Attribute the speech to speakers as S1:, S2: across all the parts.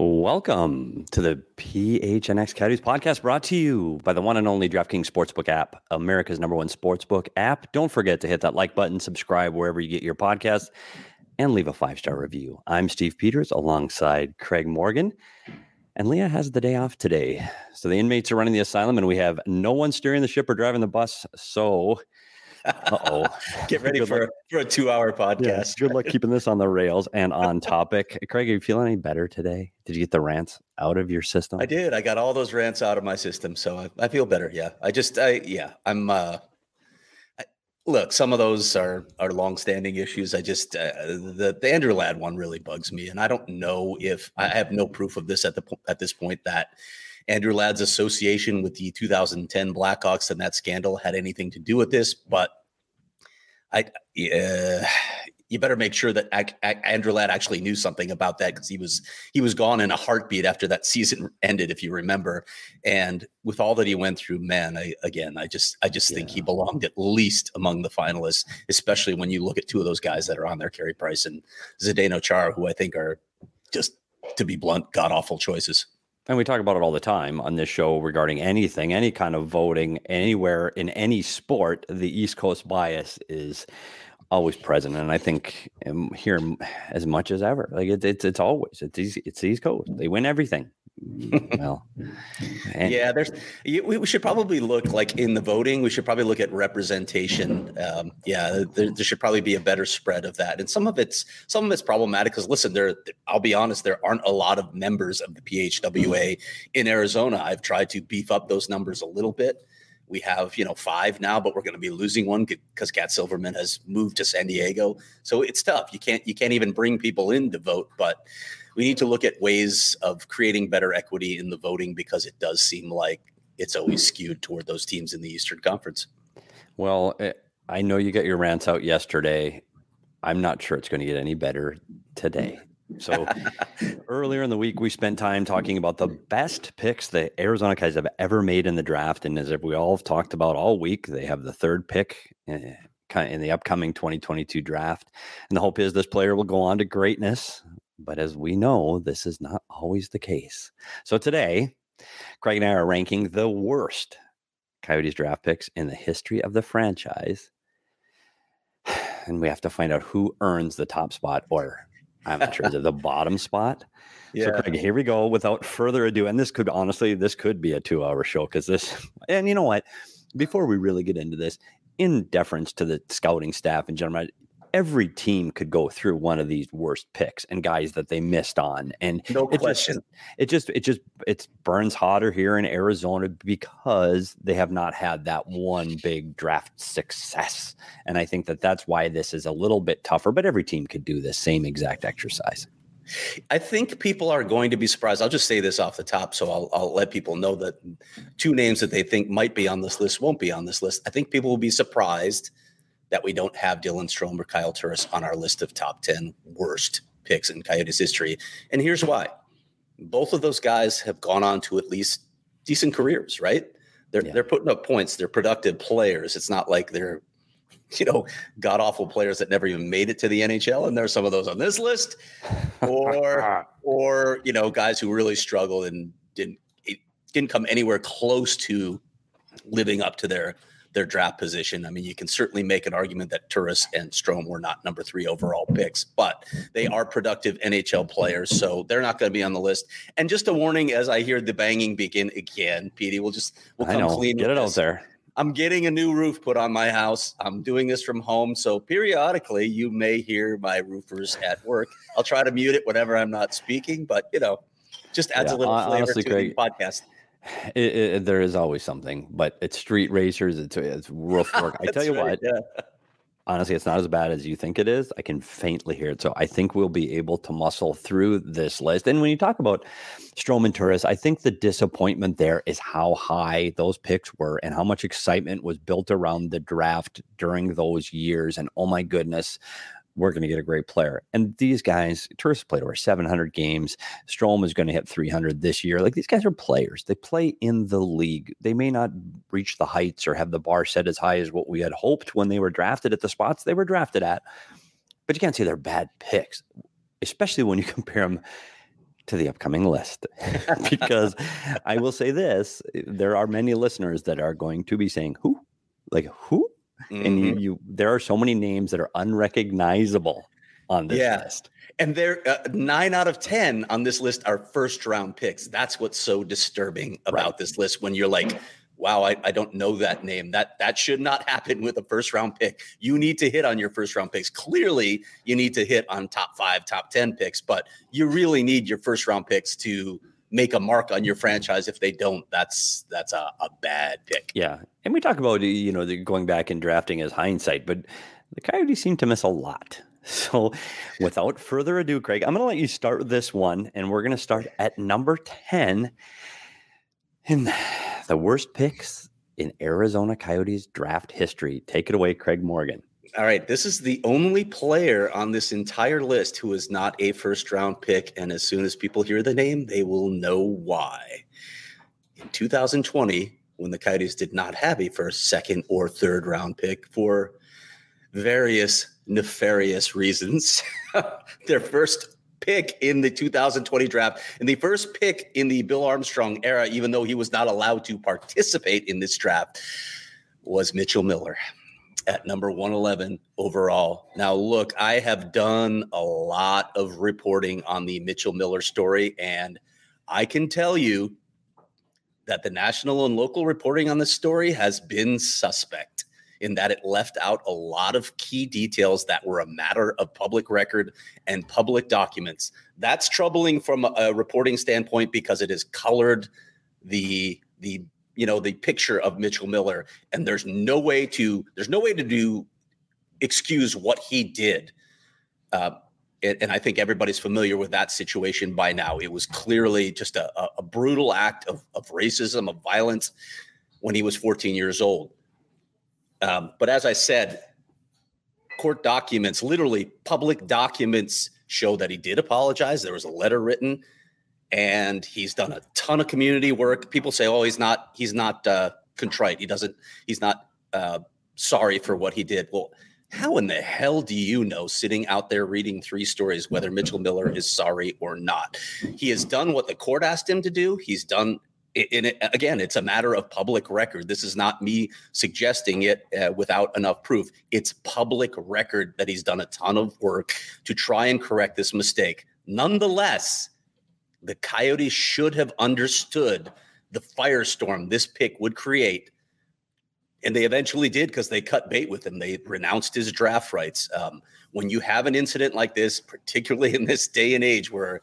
S1: Welcome to the PHNX Coyotes podcast brought to you by the one and only DraftKings Sportsbook app, America's number one sportsbook app. Don't forget to hit that like button, subscribe wherever you get your podcast, and leave a five star review. I'm Steve Peters alongside Craig Morgan. And Leah has the day off today. So the inmates are running the asylum, and we have no one steering the ship or driving the bus. So uh-oh.
S2: Get ready for, luck. for a two hour podcast. Yeah,
S1: good luck keeping this on the rails and on topic. Craig, are you feeling any better today? Did you get the rants out of your system?
S2: I did. I got all those rants out of my system. So I, I feel better. Yeah. I just, I, yeah, I'm, uh, I, look, some of those are, are longstanding issues. I just, uh, the, the Andrew Ladd one really bugs me. And I don't know if I have no proof of this at the, at this point that, Andrew Ladd's association with the 2010 Blackhawks and that scandal had anything to do with this, but I uh, you better make sure that Andrew Ladd actually knew something about that because he was he was gone in a heartbeat after that season ended, if you remember. And with all that he went through, man, I, again, I just I just yeah. think he belonged at least among the finalists, especially when you look at two of those guys that are on there, Carey Price and Zdeno Chara, who I think are just to be blunt, god awful choices.
S1: And we talk about it all the time on this show regarding anything, any kind of voting, anywhere in any sport. The East Coast bias is always present, and I think um, here as much as ever. Like it's it's, it's always it's easy, it's East Coast. They win everything well,
S2: yeah, there's we, we should probably look like in the voting. We should probably look at representation. Um, yeah, there, there, should probably be a better spread of that. And some of it's some of it's problematic because listen, there. I'll be honest, there aren't a lot of members of the PHWA in Arizona. I've tried to beef up those numbers a little bit. We have, you know, five now, but we're going to be losing one because Cat Silverman has moved to San Diego. So it's tough. You can't you can't even bring people in to vote. But we need to look at ways of creating better equity in the voting because it does seem like it's always skewed toward those teams in the Eastern Conference.
S1: Well, eh, I know you got your rants out yesterday. I'm not sure it's going to get any better today. So earlier in the week, we spent time talking about the best picks the Arizona Coyotes have ever made in the draft. And as we all have talked about all week, they have the third pick eh, in the upcoming 2022 draft. And the hope is this player will go on to greatness. But as we know, this is not always the case. So today, Craig and I are ranking the worst Coyotes draft picks in the history of the franchise. And we have to find out who earns the top spot or I'm not sure is it the bottom spot. Yeah. So Craig, here we go. Without further ado, and this could honestly, this could be a two-hour show because this. And you know what? Before we really get into this, in deference to the scouting staff and general, every team could go through one of these worst picks and guys that they missed on and
S2: no it question
S1: just, it just it just it burns hotter here in arizona because they have not had that one big draft success and i think that that's why this is a little bit tougher but every team could do the same exact exercise
S2: I think people are going to be surprised. I'll just say this off the top, so I'll, I'll let people know that two names that they think might be on this list won't be on this list. I think people will be surprised that we don't have Dylan Strome or Kyle Turris on our list of top 10 worst picks in Coyotes history. And here's why. Both of those guys have gone on to at least decent careers, right? They're yeah. they're putting up points, they're productive players. It's not like they're you know, god awful players that never even made it to the NHL, and there's some of those on this list, or or you know, guys who really struggled and didn't didn't come anywhere close to living up to their their draft position. I mean, you can certainly make an argument that Turris and Strome were not number three overall picks, but they are productive NHL players, so they're not going to be on the list. And just a warning, as I hear the banging begin again, Petey, we'll just we'll come clean.
S1: Get it out there.
S2: I'm getting a new roof put on my house. I'm doing this from home, so periodically you may hear my roofers at work. I'll try to mute it whenever I'm not speaking, but you know, just adds
S1: Yeah,
S2: a little flavor
S1: honestly,
S2: to the podcast.
S1: It, it, there is always something, but it's street racers. It's, it's roof work. I tell you
S2: right,
S1: what,
S2: yeah.
S1: honestly, it's not as bad as you think it is. I can faintly hear it. So I think we'll be able to muscle through this list. And when you talk about Strome and Turris, I think the disappointment there is how high those picks were and how much excitement was built around the draft during those years. And oh my goodness, we're going to get a great player. And these guys, Turris played over 700 games. Strome is going to hit 300 this year. Like these guys are players. They play in the league. They may not reach the heights or have the bar set as high as what we had hoped when they were drafted at the spots they were drafted at. But you can't say they're bad picks, especially when you compare them to the upcoming list. because I will say this there are many listeners that are going to be saying, Who? Like, who? And you,
S2: Mhm.
S1: you, there are so many names that are unrecognizable on this
S2: Yeah.
S1: list.
S2: And there, uh, nine out of ten on this list are first round picks. That's what's so disturbing about
S1: Right.
S2: this list. When you're like, "Wow, I, I don't know that name." That that should not happen with a first round pick. You need to hit on your first round picks. Clearly, you need to hit on top five, top ten picks, but you really need your first round picks to make a mark on your franchise. If they don't, that's that's a, a bad pick.
S1: Yeah. And we talk about, you know, going back and drafting as hindsight, but the Coyotes seem to miss a lot. So without further ado, Craig, I'm going to let you start with this one, and we're going to start at number 10 in the worst picks in Arizona Coyotes draft history. Take it away, Craig Morgan.
S2: All right, this is the only player on this entire list who is not a first round pick. And as soon as people hear the name, they will know why. In 2020, when the Coyotes did not have a first, second, or third round pick for various nefarious reasons, their first pick in the 2020 draft and the first pick in the Bill Armstrong era, even though he was not allowed to participate in this draft, was Mitchell Miller at number 111 overall. Now, look, I have done a lot of reporting on the Mitchell Miller story, and I can tell you that the national and local reporting on this story has been suspect in that it left out a lot of key details that were a matter of public record and public documents. That's troubling from a, reporting standpoint because it has colored the the you know the picture of Mitchell Miller and there's no way to there's no way to do excuse what he did uh, and, and I think everybody's familiar with that situation by now. It was clearly just a, a, brutal act of, of racism, of violence when he was 14 years old. Um, but as I said, court documents, literally public documents, show that he did apologize. There was a letter written, and he's done a ton of community work. People say, "Oh, he's not. He's not uh, contrite. He doesn't. He's not uh, sorry for what he did." Well, how in the hell do you know, sitting out there reading three stories, whether Mitchell Miller is sorry or not? He has done what the court asked him to do. He's done. In it, again, it's a matter of public record. This is not me suggesting it uh, without enough proof. It's public record that he's done a ton of work to try and correct this mistake. Nonetheless, the Coyotes should have understood the firestorm this pick would create. And they eventually did because they cut bait with him. They renounced his draft rights. Um, when you have an incident like this, particularly in this day and age where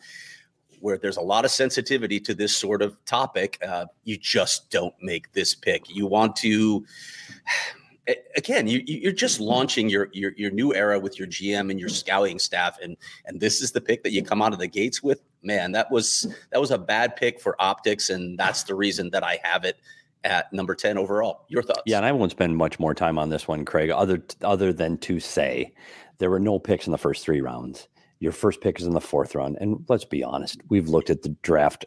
S2: where there's a lot of sensitivity to this sort of topic, uh, you just don't make this pick. You want to, again, you, you're just launching your, your your new era with your GM and your scouting staff, and and this is the pick that you come out of the gates with. Man, that was that was a bad pick for optics, and that's the reason that I have it at number ten overall. Your thoughts?
S1: Yeah, and I won't spend much more time on this one, Craig, other other than to say there were no picks in the first three rounds. Your first pick is in the fourth round. And let's be honest, we've looked at the draft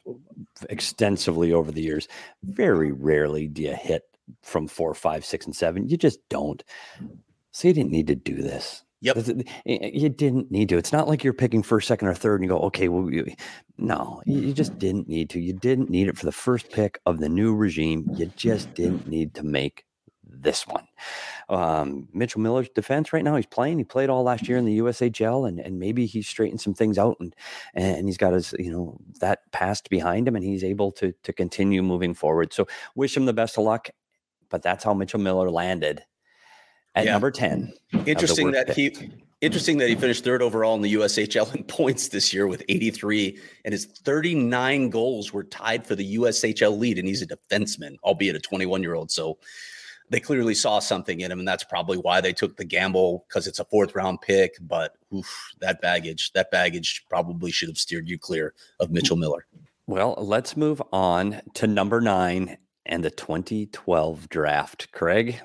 S1: extensively over the years. Very rarely do you hit from four, five, six, and seven. You just don't. So you didn't need to do this.
S2: Yep.
S1: You didn't need to. It's not like you're picking first, second, or third, and you go, okay, well, you, no, you just didn't need to. You didn't need it for the first pick of the new regime. You just didn't need to make this one. Um, Mitchell Miller's defense right now, he's playing. He played all last year in the USHL, and, and maybe he's straightened some things out, and and he's got his you know that past behind him, and he's able to to continue moving forward. So wish him the best of luck. But that's how Mitchell Miller landed at yeah. number ten.
S2: Interesting that he Interesting that he finished third overall in the USHL in points this year with 83, and his 39 goals were tied for the USHL lead. And he's a defenseman, albeit a 21 year old. So they clearly saw something in him, and that's probably why they took the gamble because it's a fourth round pick. But oof, that baggage, that baggage probably should have steered you clear of Mitchell Miller.
S1: Well, let's move on to number nine and the 2012 draft. Craig.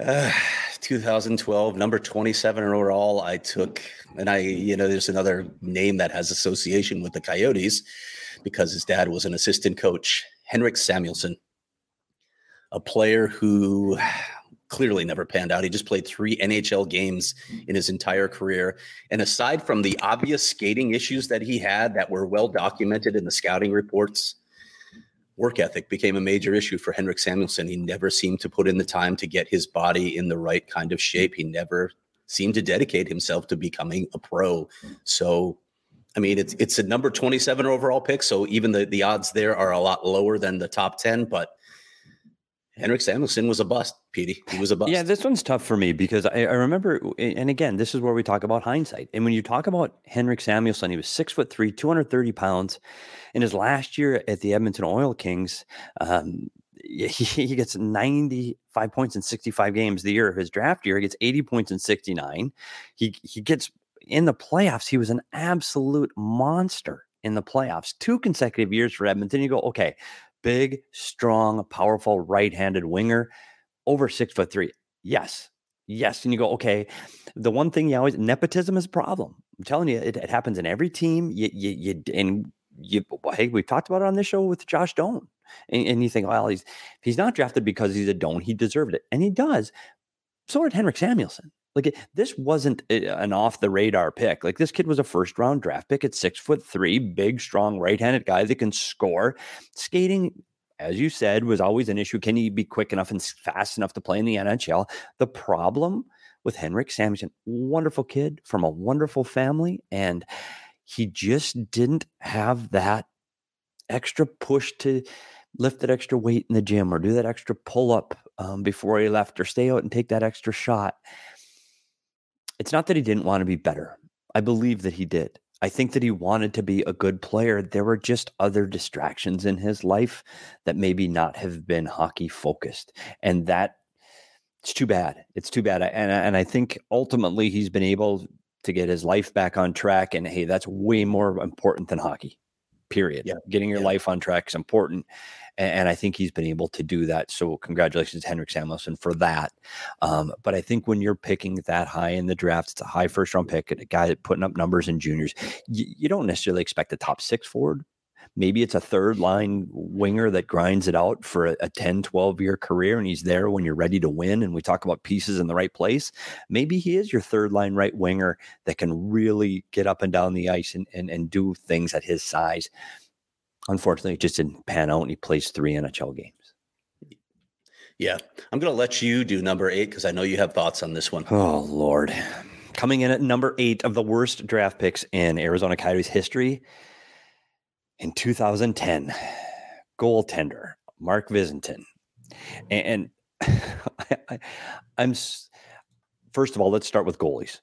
S2: Uh, 2012, number 27 overall. I took, and I, you know, there's another name that has association with the Coyotes because his dad was an assistant coach, Henrik Samuelsson, a player who clearly never panned out. He just played three NHL games in his entire career. And aside from the obvious skating issues that he had that were well documented in the scouting reports, work ethic became a major issue for Henrik Samuelsson. He never seemed to put in the time to get his body in the right kind of shape. He never seemed to dedicate himself to becoming a pro. So I mean, it's it's a number 27 overall pick. So even the, the odds there are a lot lower than the top 10, but Henrik Samuelsson was a bust, Petey. He was a bust.
S1: Yeah, this one's tough for me because I, I, remember, and again, this is where we talk about hindsight. And when you talk about Henrik Samuelsson, he was six foot three, 230 pounds. In his last year at the Edmonton Oil Kings, um, he, he, gets 95 points in 65 games. The year of his draft year, he gets 80 points in 69. He, he gets in the playoffs, he was an absolute monster in the playoffs. Two consecutive years for Edmonton. You go, okay, big, strong, powerful right-handed winger, over six foot three. Yes, yes. And you go, okay. The one thing you always nepotism is a problem. I'm telling you, it, it happens in every team. You, you, you, and you. Hey, we've talked about it on this show with Josh Doan, and, and you think, well, he's he's not drafted because he's a Doan. He deserved it, and he does. So did Henrik Samuelsson. Like this wasn't eh, an off the radar pick. Like this kid was a first round draft pick at six foot three, big, strong, right handed guy that can score. Skating, as you said, was always an issue. Can he be quick enough and fast enough to play in the NHL? The problem with Henrik Samuelsson, wonderful kid from a wonderful family, and he just didn't have that extra push to lift that extra weight in the gym or do that extra pull up um, before he left or stay out and take that extra shot. It's not that he didn't want to be better. I believe that he did. I think that he wanted to be a good player. There were just other distractions in his life that maybe not have been hockey focused. And that it's too bad. It's too bad. And, and I think ultimately he's been able to get his life back on track. And hey, that's way more important than hockey, period. Yeah. Getting your yeah. life on track is important and, and, I think he's been able to do that. So congratulations, Henrik Samuelsson, for that. Um, but I think when you're picking that high in the draft, it's a high first round pick, a guy that putting up numbers in juniors. You, you don't necessarily expect a top six forward. Maybe it's a third line winger that grinds it out for a, a 10, 12 year career and he's there when you're ready to win. And we talk about pieces in the right place. Maybe he is your third line right winger that can really get up and down the ice and, and, and do things at his size unfortunately, it just didn't pan out, and he plays three NHL games.
S2: Yeah, I'm going to let you do number eight because I know you have thoughts on this one.
S1: Oh Lord, coming in at number eight of the worst draft picks in Arizona Coyotes history in 2010, goaltender Mark Visentin, and, I, I'm first of all, let's start with goalies.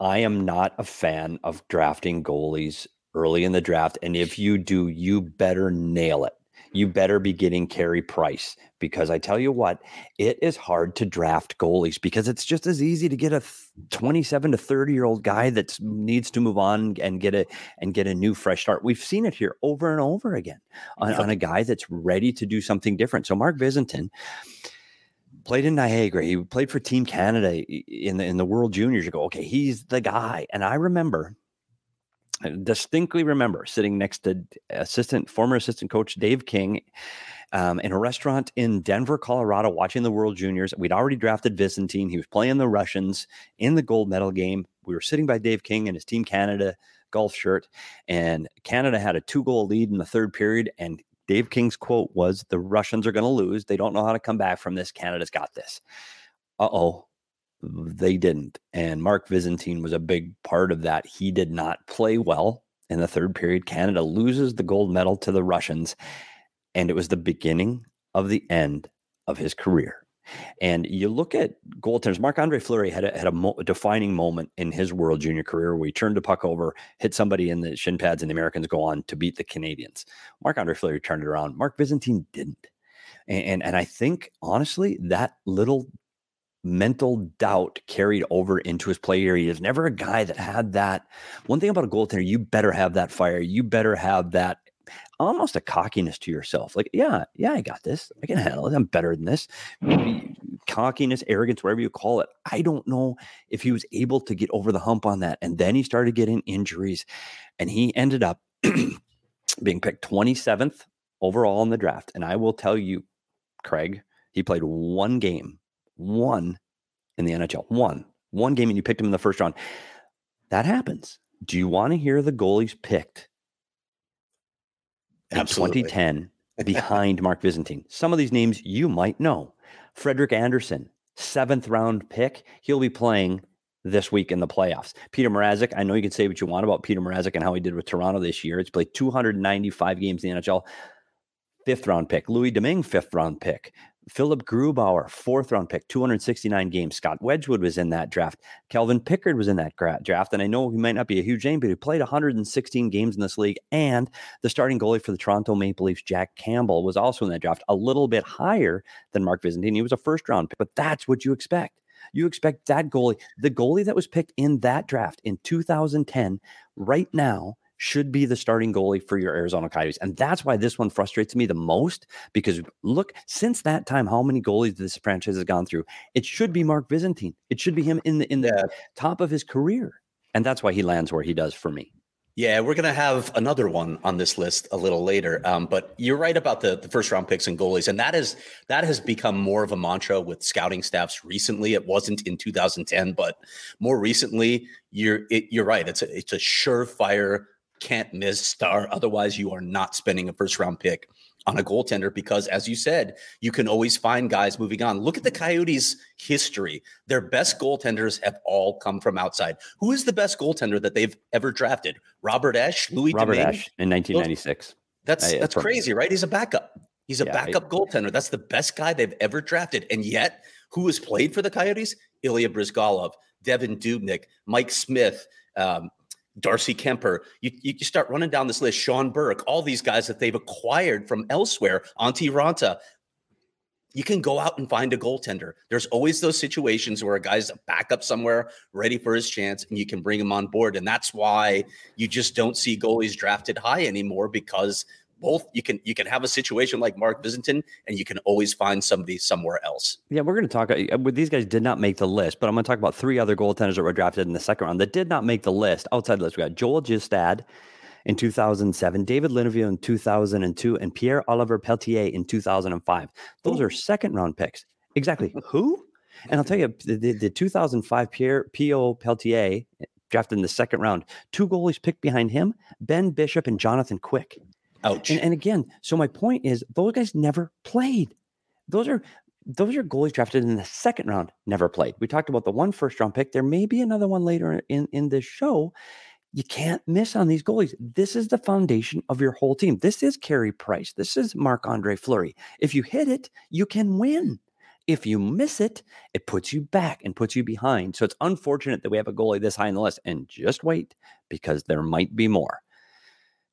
S1: I am not a fan of drafting goalies early in the draft. And if you do, you better nail it. You better be getting Carey Price because I tell you what, it is hard to draft goalies because it's just as easy to get a 27 to 30 year old guy that needs to move on and get a and get a new fresh start. We've seen it here over and over again on, on a guy that's ready to do something different. So Mark Visentin played in Niagara. He played for Team Canada in the in the World Juniors. You go, okay, he's the guy. And I remember I distinctly remember sitting next to assistant, former assistant coach Dave King um, in a restaurant in Denver, Colorado, watching the World Juniors. We'd already drafted Visentin. He was playing the Russians in the gold medal game. We were sitting by Dave King and his Team Canada golf shirt, and Canada had a two goal lead in the third period. And Dave King's quote was, The Russians are going to lose. They don't know how to come back from this. Canada's got this. Uh oh. They didn't. And Mark Visentin was a big part of that. He did not play well in the third period. Canada loses the gold medal to the Russians. And it was the beginning of the end of his career. And you look at goaltenders. Marc Andre Fleury had a, had a, mo- defining moment in his World Junior career where he turned the puck over, hit somebody in the shin pads, and the Americans go on to beat the Canadians. Marc Andre Fleury turned it around. Mark Visentin didn't. And, and, and I think honestly that little mental doubt carried over into his play area. He was never a guy that had that. One thing about a goaltender, you better have that fire. You better have that almost a cockiness to yourself. Like, yeah, yeah, I got this. I can handle it. I'm better than this. Maybe cockiness, arrogance, whatever you call it. I don't know if he was able to get over the hump on that. And then he started getting injuries and he ended up being picked 27th overall in the draft. And I will tell you, Craig, he played one game, one in the NHL, one, one game, and you picked him in the first round. That happens. Do you want to hear the goalies picked in 2010 behind Mark Visentin. Some of these names you might know. Frederik Andersen, seventh round pick. He'll be playing this week in the playoffs. Peter Mrazek, I know you can say what you want about Peter Mrazek and how he did with Toronto this year. He's played 295 games in the NHL. Fifth round pick. Louis Domingue, fifth round pick. Philipp Grubauer, fourth round pick, 269 games. Scott Wedgewood was in that draft. Calvin Pickard was in that draft. And I know he might not be a huge name, but he played 116 games in this league. And the starting goalie for the Toronto Maple Leafs, Jack Campbell, was also in that draft, a little bit higher than Mark Visentin. He was a first round pick, but that's what you expect. You expect that goalie, the goalie that was picked in that draft in 2010, right now should be the starting goalie for your Arizona Coyotes. And that's why this one frustrates me the most because look, since that time, how many goalies this franchise has gone through? It should be Mark Visentin. It should be him in the in the yeah. top of his career. And that's why he lands where he does for me.
S2: Yeah, we're going to have another one on this list a little later. Um, but you're right about the, the first round picks and goalies, and that is that has become more of a mantra with scouting staffs recently. It wasn't in 2010, but more recently, you're it, you're right. It's a it's a surefire can't miss star. Otherwise, you are not spending a first round pick on a goaltender because, as you said, you can always find guys moving on. Look at the Coyotes' history. Their best goaltenders have all come from outside. Who is the best goaltender that they've ever drafted? Robert Esche, Louis
S1: Robert Domingue? Esche in 1996.
S2: That's that's crazy, right? He's a backup. He's a yeah, backup I, goaltender. That's the best guy they've ever drafted. And yet, who has played for the Coyotes? Ilya Bryzgalov, Devan Dubnyk, Mike Smith, um, Darcy Kuemper. You, you start running down this list, Sean Burke, all these guys that they've acquired from elsewhere, Antti Raanta. You can go out and find a goaltender. There's always those situations where a guy's a backup somewhere, ready for his chance, and you can bring him on board. And that's why you just don't see goalies drafted high anymore because both you can you can have a situation like Mark Visentin, and you can always find somebody somewhere else.
S1: Yeah, we're going to talk. Uh, these guys did not make the list, but I'm going to talk about three other goaltenders that were drafted in the second round that did not make the list. Outside the list, we got Joel Gistedt in 2007, David LeNeveu in 2002, and Pierre Oliver Pelletier in 2005. Those Ooh. are second round picks. Exactly. Who? And I'll tell you, the, the 2005 Pierre P.O. Pelletier drafted in the second round. Two goalies picked behind him: Ben Bishop and Jonathan Quick.
S2: Ouch.
S1: And, and again, so my point is those guys never played. Those are those are goalies drafted in the second round, never played. We talked about the one first round pick. There may be another one later in, in this show. You can't miss on these goalies. This is the foundation of your whole team. This is Carey Price. This is Marc Andre Fleury. If you hit it, you can win. If you miss it, it puts you back and puts you behind. So it's unfortunate that we have a goalie this high in the list. And just wait because there might be more.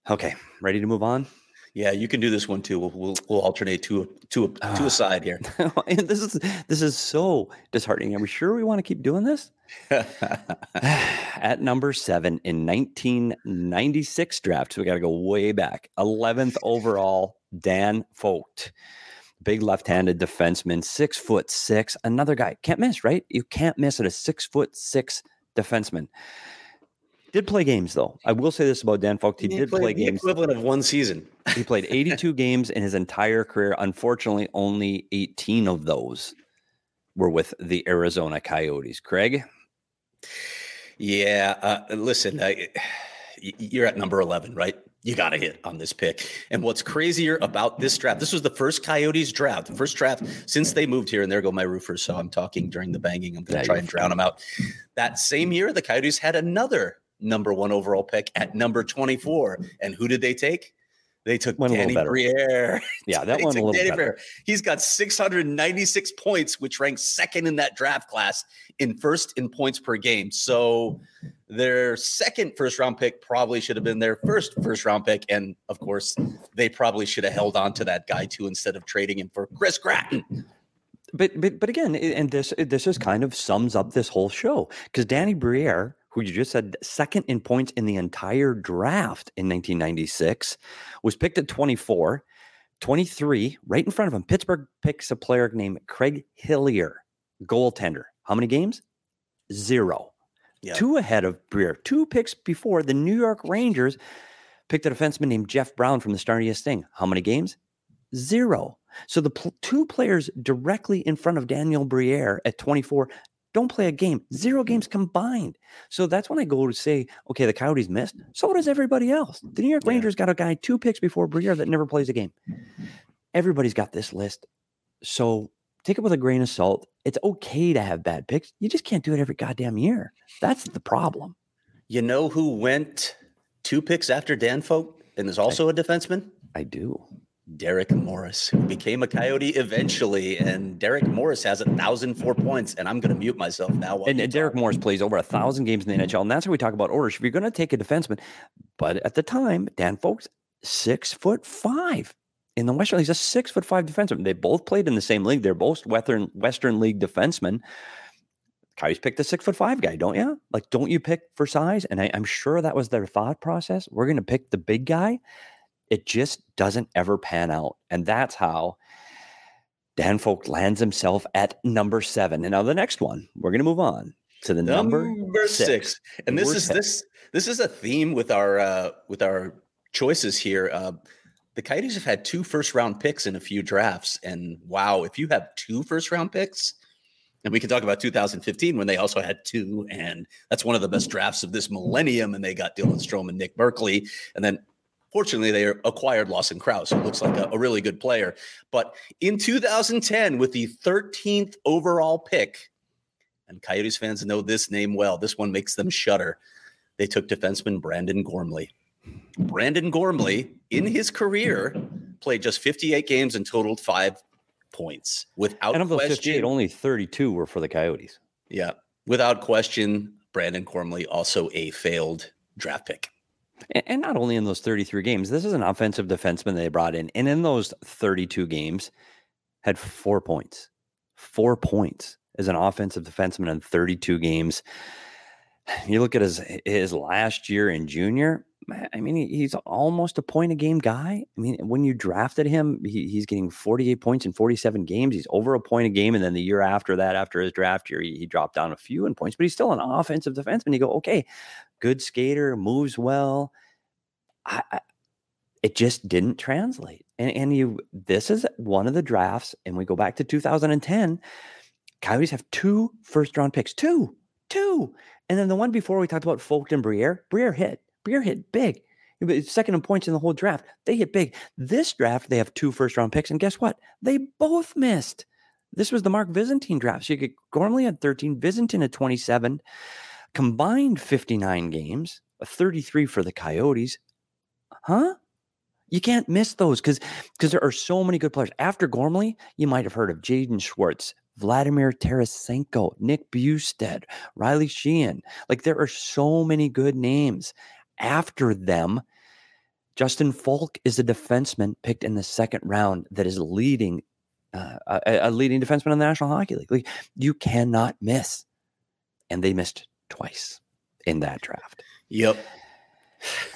S1: Okay, ready to move on?
S2: Yeah, you can do this one too. We'll we'll, we'll alternate to to to a ah. side here.
S1: this is this is so disheartening. Are we sure we want to keep doing this? At number seven in 1996 draft, so we got to go way back. 11th overall, Dan Focht, big left-handed defenseman, six foot six. Another guy can't miss, right? You can't miss at a six foot six defenseman Did play games though. I will say this about Dan Focht. He, he did play games.
S2: Equivalent of one season.
S1: he played 82 games in his entire career. Unfortunately, only 18 of those were with the Arizona Coyotes. Craig.
S2: Yeah. Uh, listen, I, you're at number 11, right? You got to hit on this pick. And what's crazier about this draft, this was the first Coyotes draft, the first draft since they moved here. And there go my roofers. So I'm talking during the banging. I'm going to try and drown them out. That same year, the Coyotes had another number one overall pick at number 24. And who did they take? They took one Danny Briere.
S1: Yeah, that one a little Danny better. Briere.
S2: He's got 696 points, which ranks second in that draft class in first in points per game. So their second first round pick probably should have been their first first round pick. And of course, they probably should have held on to that guy too instead of trading him for Chris Gratton.
S1: But but but again, and this this is kind of sums up this whole show because Danny Briere who you just said second in points in the entire draft in 1996, was picked at 24. 23, right in front of him, Pittsburgh picks a player named Craig Hillier, goaltender. How many games? Zero. Yep. Two ahead of Briere. Two picks before the New York Rangers picked a defenseman named Jeff Brown from the Sarnia Sting. How many games? Zero. So the pl- two players directly in front of Daniel Briere at 24 don't play a game. Zero games mm. combined. So that's when I go to say, okay, the Coyotes missed. So does everybody else. The New York yeah. Rangers got a guy two picks before Briere that never plays a game. Everybody's got this list. So take it with a grain of salt. It's okay to have bad picks. You just can't do it every goddamn year. That's the problem.
S2: You know who went two picks after Dan Focht and is also I, a defenseman?
S1: I do.
S2: Derek Morris, who became a Coyote eventually, and Derek Morris has a thousand four points. And I'm going to mute myself now.
S1: And, and Derek Morris plays over a thousand games in the NHL, and that's how we talk about orders. If you're going to take a defenseman, but at the time, Dan Focht's six foot five in the Western. League, he's a six foot five defenseman. They both played in the same league. They're both Western Western League defensemen. Coyotes picked the six foot five guy, don't you? Like, don't you pick for size? And I, I'm sure that was their thought process. We're going to pick the big guy it just doesn't ever pan out. And that's how Dan Focht lands himself at number seven. And now the next one, we're going to move on to the number, number six. six.
S2: And this is this this is a theme with our uh, with our choices here. Uh, the Coyotes have had two first round picks in a few drafts, and wow, if you have two first round picks, and we can talk about 2015 when they also had two, and that's one of the best drafts of this millennium. And they got Dylan Strome and Nick Merkley, and then Fortunately, they acquired Lawson Crouse, who looks like a, a, really good player. But in 2010, with the 13th overall pick, and Coyotes fans know this name well, this one makes them shudder. They took defenseman Brandon Gormley. Brandon Gormley, in his career, played just 58 games and totaled five points. Without
S1: and of those
S2: question,
S1: 58, only 32 were for the Coyotes.
S2: Yeah, without question, Brandon Gormley also a failed draft pick.
S1: And not only in those 33 games, this is an offensive defenseman they brought in. And in those 32 games, had four points. Four points as an offensive defenseman in 32 games. You look at his his last year in junior. I mean, he's almost a point a game guy. I mean, when you drafted him, he, he's getting 48 points in 47 games. He's over a point a game. And then the year after that, after his draft year, he, he dropped down a few in points, but he's still an offensive defenseman. You go, okay, good skater, moves well. I, I, it just didn't translate. And, and you, this is one of the drafts, and we go back to 2010. Coyotes have two first round picks, two, two. And then the one before we talked about Focht and Briere, Briere hit, Briere hit big. Second in points in the whole draft. They hit big. This draft, they have two first round picks. And guess what? They both missed. This was the Mark Visentin draft. So you get Gormley at 13, Visentin at 27 combined 59 games, 33 for the Coyotes. Huh? You can't miss those because because there are so many good players. After Gormley, you might have heard of Jaden Schwartz, Vladimir Tarasenko, Nick Bjugstad, Riley Sheahan. Like there are so many good names. After them, Justin Falk is a defenseman picked in the second round that is leading uh, a, a leading defenseman in the National Hockey League. Like you cannot miss, and they missed twice in that draft.
S2: Yep.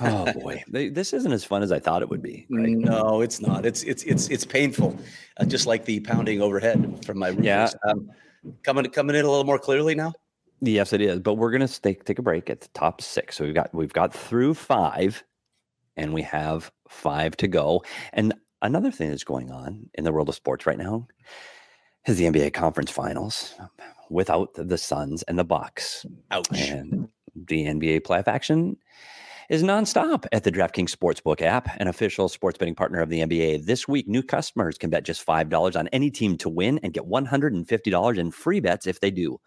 S1: oh boy, this isn't as fun as I thought it would be.
S2: Right? No, it's not. It's it's it's it's painful, uh, just like the pounding overhead from my
S1: roofers. Yeah. Um,
S2: coming coming in a little more clearly now.
S1: Yes, it is. But we're gonna take take a break at the top six. So we've got we've got through five, and we have five to go. And another thing that's going on in the world of sports right now is the NBA conference finals without the Suns and the Bucks.
S2: Ouch.
S1: And the NBA playoff action is nonstop at the DraftKings Sportsbook app, an official sports betting partner of the NBA. This week, new customers can bet just $5 on any team to win and get $150 in free bets if they do.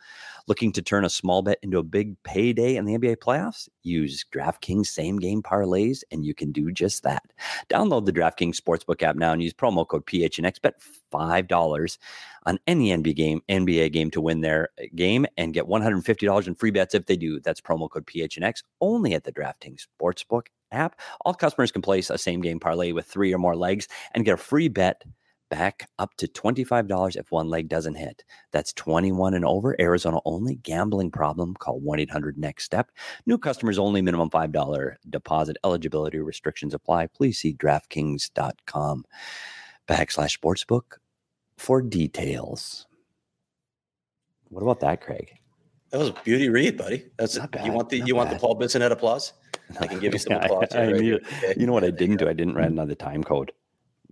S1: Looking to turn a small bet into a big payday in the NBA playoffs? Use DraftKings same game parlays, and you can do just that. Download the DraftKings Sportsbook app now and use promo code PHNX. Bet $5 on any NBA game, NBA game to win their uh, game and get $150 in free bets if they do. That's promo code PHNX only at the DraftKings Sportsbook app. All customers can place a same game parlay with three or more legs and get a free bet back up to $25 if one leg doesn't hit. That's 21 and over, Arizona only. Gambling problem, call 1 800 NEXT STEP. New customers only, minimum $5 deposit. Eligibility restrictions apply. Please see DraftKings.com backslash sportsbook for details. What about that, Craig?
S2: That was a beauty read, buddy. That's
S1: Not bad.
S2: you want the you want the Paul Bissonnette applause? I can give you some
S1: Yeah, I-
S2: applause.
S1: I
S2: here, right
S1: need
S2: Okay.
S1: You know what I didn't do? I didn't write another time code.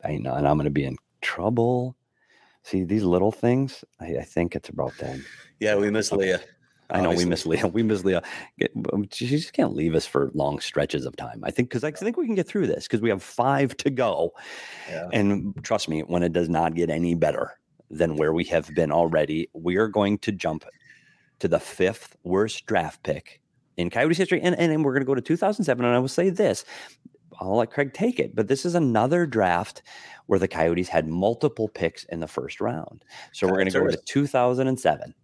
S1: I know, and I'm going to be in trouble. See these little things. I, I think it's about them.
S2: Yeah, we miss Leah.
S1: I know we miss Leah. We miss Leah. Get- um, She she just can't leave us for long stretches of time. I think because I think we can get through this because we have five to go.
S2: Yeah.
S1: And trust me, when it does not get any better than where we have been already, we are going to jump to the fifth worst draft pick in Coyotes history. And, and, and we're going to go to 2007. And I will say this I'll let Craig take it, but this is another draft where the Coyotes had multiple picks in the first round. So we're going to go to 2007.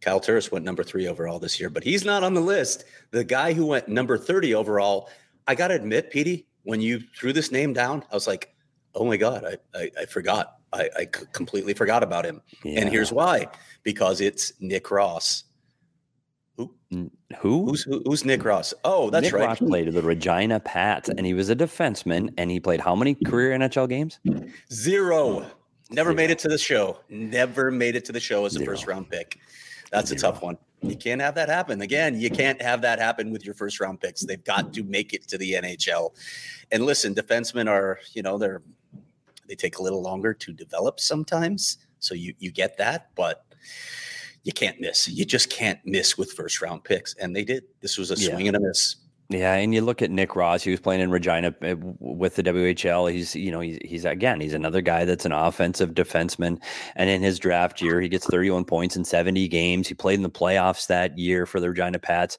S2: Kyle Turris went number three overall this year, but he's not on the list. The guy who went number 30 overall, I got to admit, Petey, when you threw this name down, I was like, oh my God, I, I, I forgot. I, I completely forgot about him. And here's why because it's Nick Ross. Who?
S1: Who?
S2: Who's, who, who's Nick Ross? Oh, that's
S1: Nick
S2: right.
S1: Ross played the Regina Pats, and he was a defenseman, and he played how many career NHL games?
S2: Zero. Never
S1: Zero.
S2: made it to the show. Never made it to the show as a
S1: Zero.
S2: first round pick. That's a tough one. You can't have that happen. Again, you can't have that happen with your first round picks. They've got to make it to the NHL. And listen, defensemen are, you know, they're they take a little longer to develop sometimes. So you you get that, but you can't miss. You just can't miss with first round picks. And they did. This was a
S1: Yeah.
S2: swing and a miss.
S1: Yeah, and you look at Nick Ross. He was playing in Regina uh, with the WHL. He's, you know, he's, he's again, he's another guy that's an offensive defenseman. And in his draft year, he gets 31 points in 70 games. He played in the playoffs that year for the Regina Pats.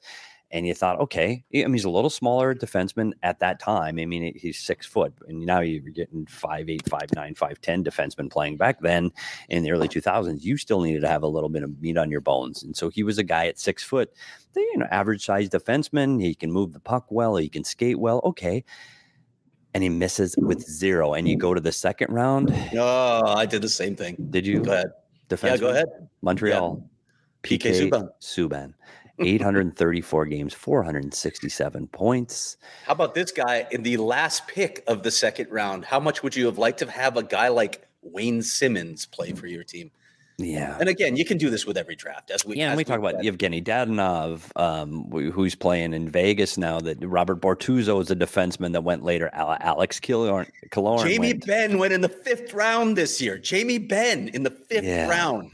S1: And you thought, okay, I mean, he's a little smaller defenseman at that time. I mean, he's six foot, and now you're getting five eight, five nine, five ten defensemen playing. Back then, in the early 2000s, you still needed to have a little bit of meat on your bones. And so he was a guy at six foot the, you know, average sized defenseman. He can move the puck well. He can skate well. Okay. And he misses with zero. And you go to the second round.
S2: Oh, I did the same thing.
S1: Did you?
S2: Go ahead.
S1: Defenseman?
S2: Yeah, go ahead.
S1: Montreal.
S2: PK Subban.
S1: Subban. 834 games, 467 points.
S2: How about this guy in the last pick of the second round? How much would you have liked to have a guy like Wayne Simmonds play for your team?
S1: Yeah.
S2: And again, you can do this with every draft. As we
S1: Yeah,
S2: as
S1: we talk about
S2: said.
S1: Evgeny Dadonov, um, who's playing in Vegas now. That Robert Bortuzzo is a defenseman that went later. Alex Killorn, Killorn
S2: Jamie
S1: went.
S2: Benn went in the fifth round this year. Jamie Benn in the fifth
S1: Yeah.
S2: round.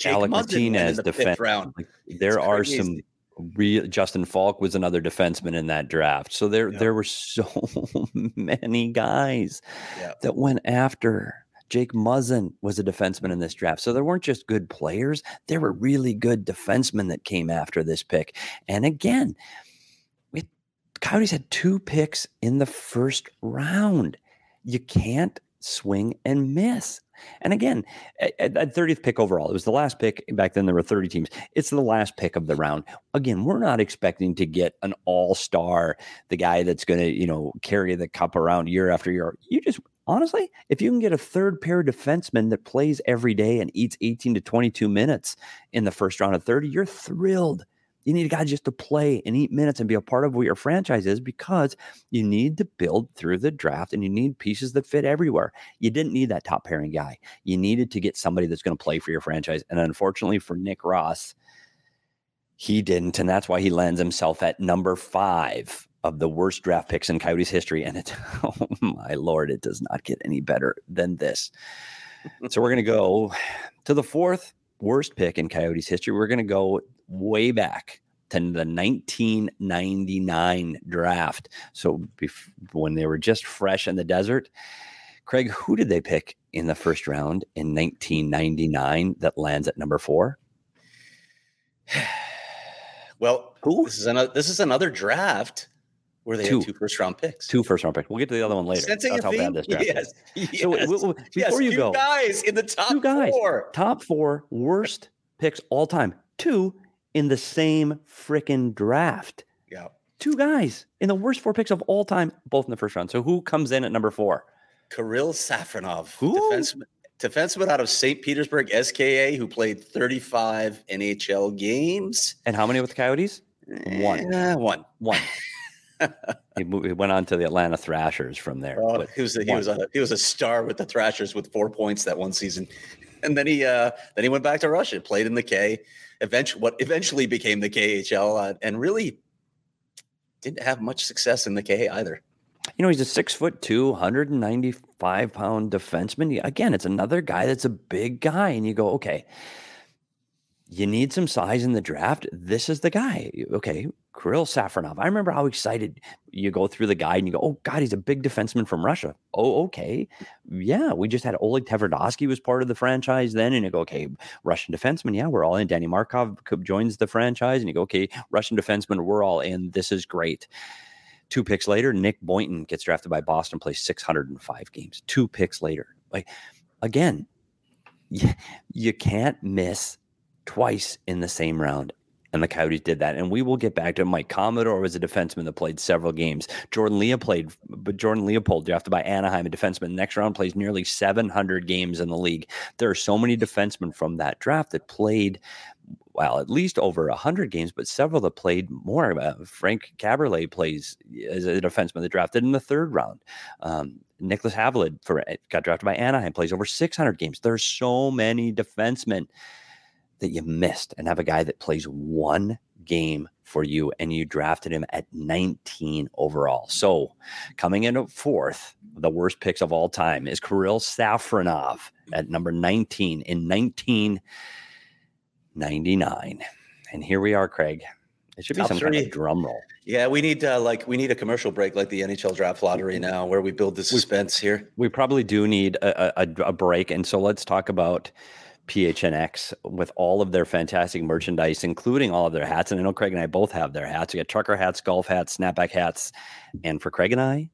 S2: Jake
S1: Alec
S2: Muzzin went in
S1: Martinez
S2: the
S1: defense.
S2: round.
S1: there are some real Justin Falk was another defenseman in that draft. So there
S2: Yeah.
S1: there were so many guys
S2: Yeah.
S1: that went after. Jake Muzzin was a defenseman in this draft. So there weren't just good players, there were really good defensemen that came after this pick. And again, it, Coyotes had two picks in the first round. You can't swing and miss. And again, at, at- at 30th pick overall, it was the last pick. Back then, there were 30 teams. It's the last pick of the round. Again, we're not expecting to get an all star, the guy that's going to, you know, carry the cup around year after year. You just, honestly, if you can get a third pair of defenseman that plays every day and eats 18 to 22 minutes in the first round of 30, you're thrilled. You need a guy just to play and eat minutes and be a part of what your franchise is because you need to build through the draft and you need pieces that fit everywhere. You didn't need that top pairing guy. You needed to get somebody that's going to play for your franchise. And unfortunately for Nick Ross, He didn't, and that's why he lands himself at number five of the worst draft picks in Coyotes history. And it, oh my lord, it does not get any better than this. so we're going to go to the fourth worst pick in Coyotes history. We're going to go way back to the 1999 draft. So bef- when they were just fresh in the desert, Craig, who did they pick in the first round in 1999 that lands at number four?
S2: well, who? This is another. This is another draft where they two. had two first round picks.
S1: Two first round picks. We'll get to the other one later.
S2: Sensing That's how bad this draft
S1: yes.
S2: is. Yes. So
S1: before
S2: yes.
S1: you go,
S2: guys in the top
S1: two guys,
S2: four.
S1: top four worst picks all time. Two in the same freaking draft.
S2: Yeah.
S1: Two guys in the worst four picks of all time, both in the first round. So who comes in at number four?
S2: Kirill Safronov,
S1: Who?
S2: defenseman, defenseman out of St. Petersburg, SKA, who played 35 NHL games.
S1: And how many with the Coyotes? One.
S2: Eh, one.
S1: One. he, moved, he went on to the Atlanta Thrashers from there.
S2: Oh, he was a, he was a he was a star with the Thrashers with four points that one season, and then he uh, then he went back to Russia, played in the K, eventually what eventually became the KHL, uh, and really didn't have much success in the K either.
S1: You know, he's a six foot two, 195 pound defenseman. Again, it's another guy that's a big guy, and you go, okay, you need some size in the draft. This is the guy. Okay, Kirill Safronov. I remember how excited you go through the guide and you go, oh, God, he's a big defenseman from Russia. Oh, okay. Yeah, we just had Oleg Tverdovsky was part of the franchise then. And you go, okay, Russian defenseman. Yeah, we're all in. Danny Markov joins the franchise. And you go, okay, Russian defenseman, we're all in. This is great. Two picks later, Nick Boynton gets drafted by Boston, plays 605 games. Two picks later. Like, again, you, you can't miss twice in the same round. And the Coyotes did that. And we will get back to Mike Commodore was a defenseman that played several games. Jordan Leopold played, but Jordan Leopold drafted by Anaheim, a defenseman. Next round plays nearly 700 games in the league. There are so many defensemen from that draft that played well, at least over 100 games, but several that played more. Uh, Frank Kaberle plays as a defenseman that drafted in the third round. Um, Nicholas Havelid for, got drafted by Anaheim, plays over 600 games. There's so many defensemen that you missed and have a guy that plays one game for you and you drafted him at 19 overall. So coming in at fourth, the worst picks of all time is Kirill Safronov at number 19 in 1999. And here we are, Craig. It should be Top some three. kind of drum roll.
S2: Yeah, we need uh, like we need a commercial break like the NHL draft lottery now, where we build the suspense
S1: we,
S2: here.
S1: We probably do need a, a, a break, and so let's talk about PHNX with all of their fantastic merchandise, including all of their hats. And I know Craig and I both have their hats. We got trucker hats, golf hats, snapback hats, and for Craig and I,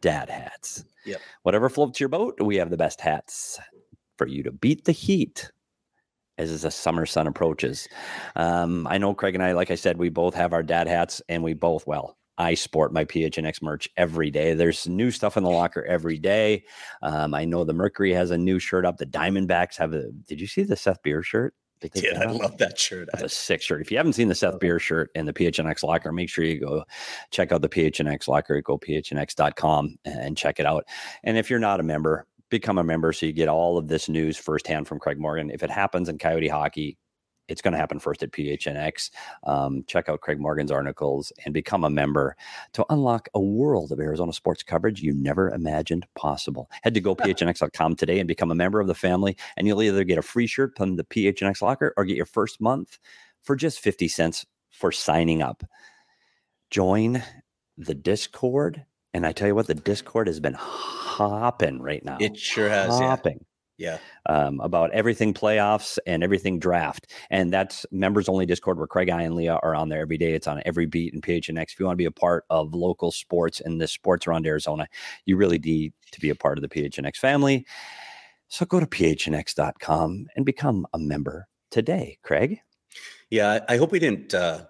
S1: dad hats.
S2: Yep.
S1: Whatever floats your boat, we have the best hats for you to beat the heat as the summer sun approaches. Um, I know Craig and I, like I said, we both have our dad hats, and we both well I sport my PHNX merch every day. There's new stuff in the locker every day. Um, I know the Mercury has a new shirt up. The Diamondbacks have a. Did you see the Seth Beer shirt?
S2: Yeah, I love that shirt.
S1: That's a sick shirt. If you haven't seen the Seth Beer shirt in the PHNX locker, make sure you go check out the PHNX locker. Go phnx.com and check it out. And if you're not a member, become a member so you get all of this news firsthand from Craig Morgan. If it happens in Coyote hockey, it's going to happen first at PHNX. Um, check out Craig Morgan's articles and become a member to unlock a world of Arizona sports coverage you never imagined possible. Head to gophnx.com today and become a member of the family, and you'll either get a free shirt from the PHNX locker or get your first month for just 50 cents for signing up. Join the Discord. And I tell you what, the Discord has been hopping right now.
S2: It sure has.
S1: Hopping.
S2: Yeah. Yeah.
S1: Um, about everything playoffs and everything draft. And that's members only Discord where Craig, I, and Leah are on there every day. It's on every beat in PHNX. If you want to be a part of local sports and the sports around Arizona, you really need to be a part of the PHNX family. So go to phnx.com and become a member today, Craig.
S2: Yeah, I hope we didn't uh,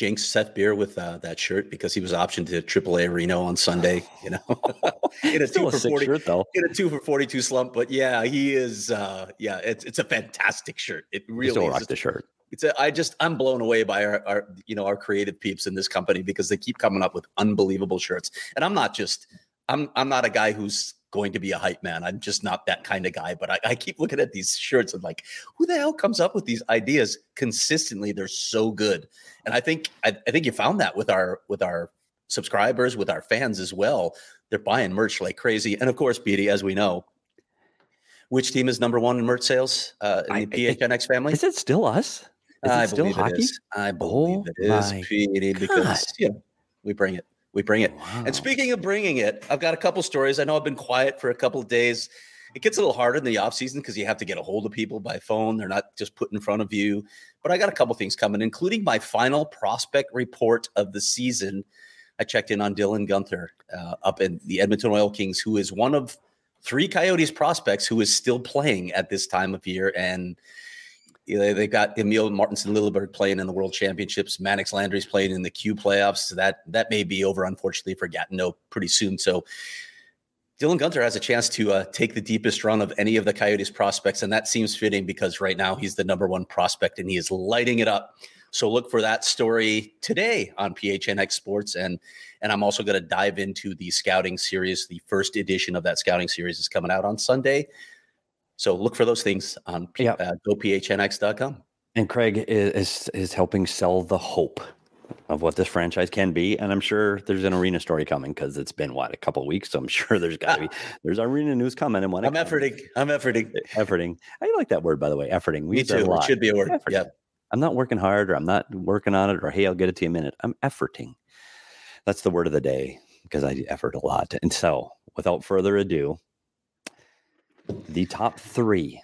S2: jinx Seth Beer with uh, that shirt because he was optioned to AAA Reno on Sunday. You know,
S1: in a two a for forty shirt, though.
S2: in a two for forty two slump. But yeah, he is. Uh, yeah, it's it's a fantastic shirt. It really
S1: still
S2: rock
S1: the shirt.
S2: It's a, I just I'm blown away by our, our you know our creative peeps in this company because they keep coming up with unbelievable shirts. And I'm not just I'm I'm not a guy who's going to be a hype man. I'm just not that kind of guy. But I, I keep looking at these shirts and like, who the hell comes up with these ideas consistently? They're so good. And I think I, I think you found that with our with our subscribers, with our fans as well. They're buying merch like crazy. And of course, Petey, as we know, which team is number one in merch sales uh, in I, the PHNX family?
S1: Is it still us? Is
S2: I
S1: it still hockey?
S2: I believe oh it is, Petey, because yeah, we bring it. We bring it. Wow. And speaking of bringing it, I've got a couple stories. I know I've been quiet for a couple of days. It gets a little harder in the off season because you have to get a hold of people by phone. They're not just put in front of you. But I got a couple things coming, including my final prospect report of the season. I checked in on Dylan Guenther uh, up in the Edmonton Oil Kings, who is one of three Coyotes prospects who is still playing at this time of year. And they got Emil Martinsen Lilleberg playing in the World Championships. Mannix Landry's playing in the Q playoffs. That that may be over, unfortunately, for Gatineau pretty soon. So Dylan Guenther has a chance to uh, take the deepest run of any of the Coyotes prospects, and that seems fitting because right now he's the number one prospect and he is lighting it up. So look for that story today on PHNX Sports, and and I'm also going to dive into the scouting series. The first edition of that scouting series is coming out on Sunday. So look for those things on yep. uh, gophnx.com.
S1: And Craig is is helping sell the hope of what this franchise can be. And I'm sure there's an arena story coming because it's been what a couple weeks. So I'm sure there's got to be there's arena news coming. And when
S2: I'm efforting, I'm efforting,
S1: efforting. I like that word by the way, efforting.
S2: We Me too. It should be a word. Yeah.
S1: I'm not working hard, or I'm not working on it, or hey, I'll get it to you in a minute. I'm efforting. That's the word of the day because I effort a lot. And so, without further ado, the top three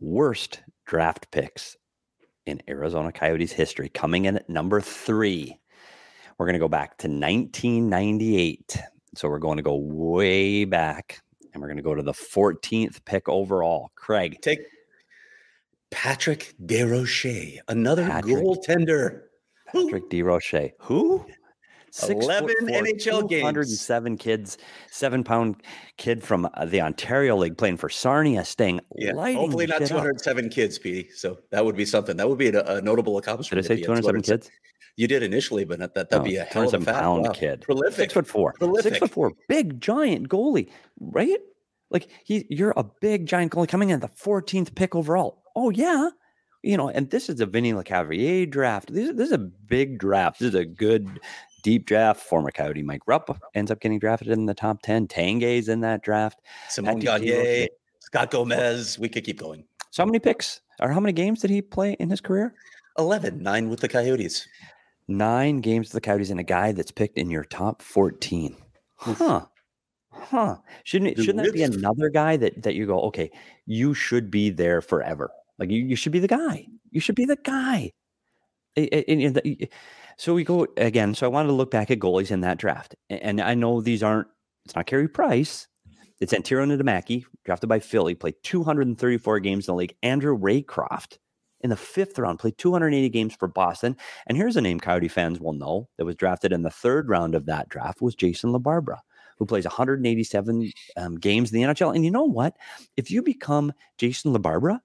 S1: worst draft picks in Arizona Coyotes history. Coming in at number three, we're going to go back to 1998. So we're going to go way back and we're going to go to the 14th pick overall. Craig.
S2: Take Patrick DesRochers, another Patrick, goaltender.
S1: Patrick DesRochers. Who?
S2: Six 11 four, NHL games.
S1: 107 kids, seven pound kid from uh, the Ontario League playing for Sarnia, Sting yeah,
S2: Hopefully not 207 up. kids, Petey. So that would be something. That would be a, a notable accomplishment.
S1: Did I say 207 kids?
S2: You did initially, but that, that'd be a hell of a
S1: pound wow. kid.
S2: Prolific.
S1: Six foot four.
S2: Prolific.
S1: Six foot four. Big, giant goalie, right? Like he, you're a big, giant goalie coming in the 14th pick overall. Oh, yeah you know, and this is a Vinny Lecavalier draft. This, this is a big draft. This is a good deep draft. Former Coyote Mike Rupp ends up getting drafted in the top 10. Tanguay's in that draft.
S2: Simon Gagne, Scott Gomez. We could keep going.
S1: So how many picks or how many games did he play in his career?
S2: 11, nine with the Coyotes.
S1: Nine games with the Coyotes and a guy that's picked in your top 14. Huh. Huh. Shouldn't it, shouldn't that be another guy that that you go, okay, you should be there forever. Like you, you should be the guy. You should be the guy. So we go again. So I wanted to look back at goalies in that draft, and I know these aren't. It's not Carey Price. It's Antero Niittymaki, drafted by Philly, played 234 games in the league. Andrew Raycroft in the fifth round played 280 games for Boston. And here's a name Coyote fans will know that was drafted in the third round of that draft was Jason LaBarbera, who plays 187 um, games in the NHL. And you know what? If you become Jason LaBarbera,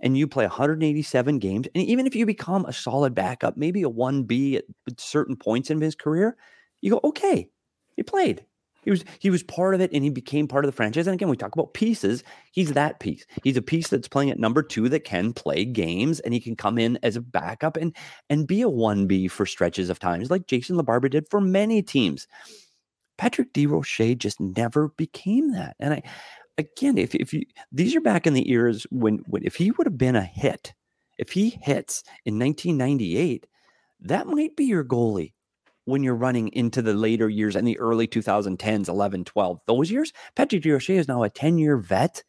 S1: and you play 187 games, and even if you become a solid backup, maybe a 1B at certain points in his career, you go, okay, he played. He was he was part of it and he became part of the franchise. And again, we talk about pieces. He's that piece. He's a piece that's playing at number two that can play games and he can come in as a backup and and be a 1B for stretches of times, like Jason LaBarbera did for many teams. Patrick DesRochers just never became that. And I again, if if you these are back in the eras when when if he would have been a hit, if he hits in 1998, that might be your goalie when you're running into the later years and the early 2010s, 11, 12. Those years, Patrick DesRochers is now a 10 year vet,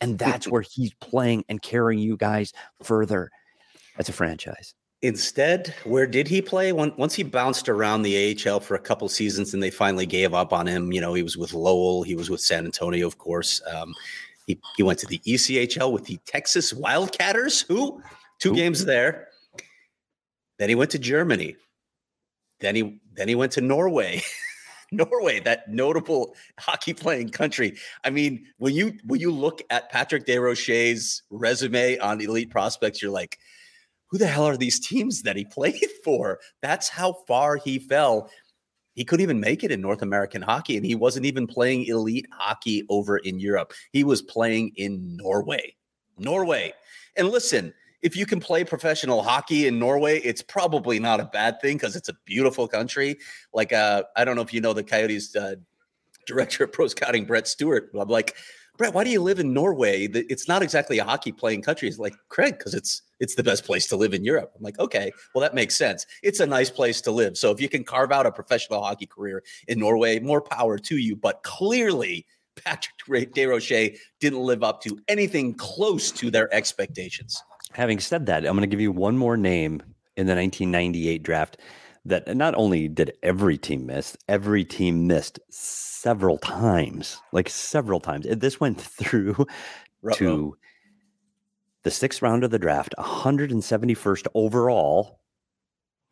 S1: and that's where he's playing and carrying you guys further as a franchise.
S2: Instead, where did he play? once he bounced around the AHL for a couple seasons and they finally gave up on him. You know, he was with Lowell, he was with San Antonio, of course. Um, he, he went to the ECHL with the Texas Wildcatters, who two Ooh. games there. Then he went to Germany. Then he then he went to Norway. Norway, that notable hockey playing country. I mean, when you when you look at Patrick DesRochers' resume on Elite Prospects, you're like, who the hell are these teams that he played for? That's how far he fell. he couldn't even make it in North American hockey, and he wasn't even playing elite hockey over in Europe. He was playing in Norway. Norway. And listen, if you can play professional hockey in Norway, it's probably not a bad thing because it's a beautiful country. Like, uh, I don't know if you know the Coyotes uh, director of pro scouting, Brett Stewart. I'm like, Brett, why do you live in Norway? It's not exactly a hockey playing country. He's like, Craig, because it's it's the best place to live in Europe. I'm like, okay, well, that makes sense. It's a nice place to live. So if you can carve out a professional hockey career in Norway, more power to you. But clearly, Patrick Desrochers didn't live up to anything close to their expectations.
S1: Having said that, I'm going to give you one more name in the 1998 draft that not only did every team miss, every team missed several times, like several times. This went through Uh-oh. to the sixth round of the draft, 171st overall.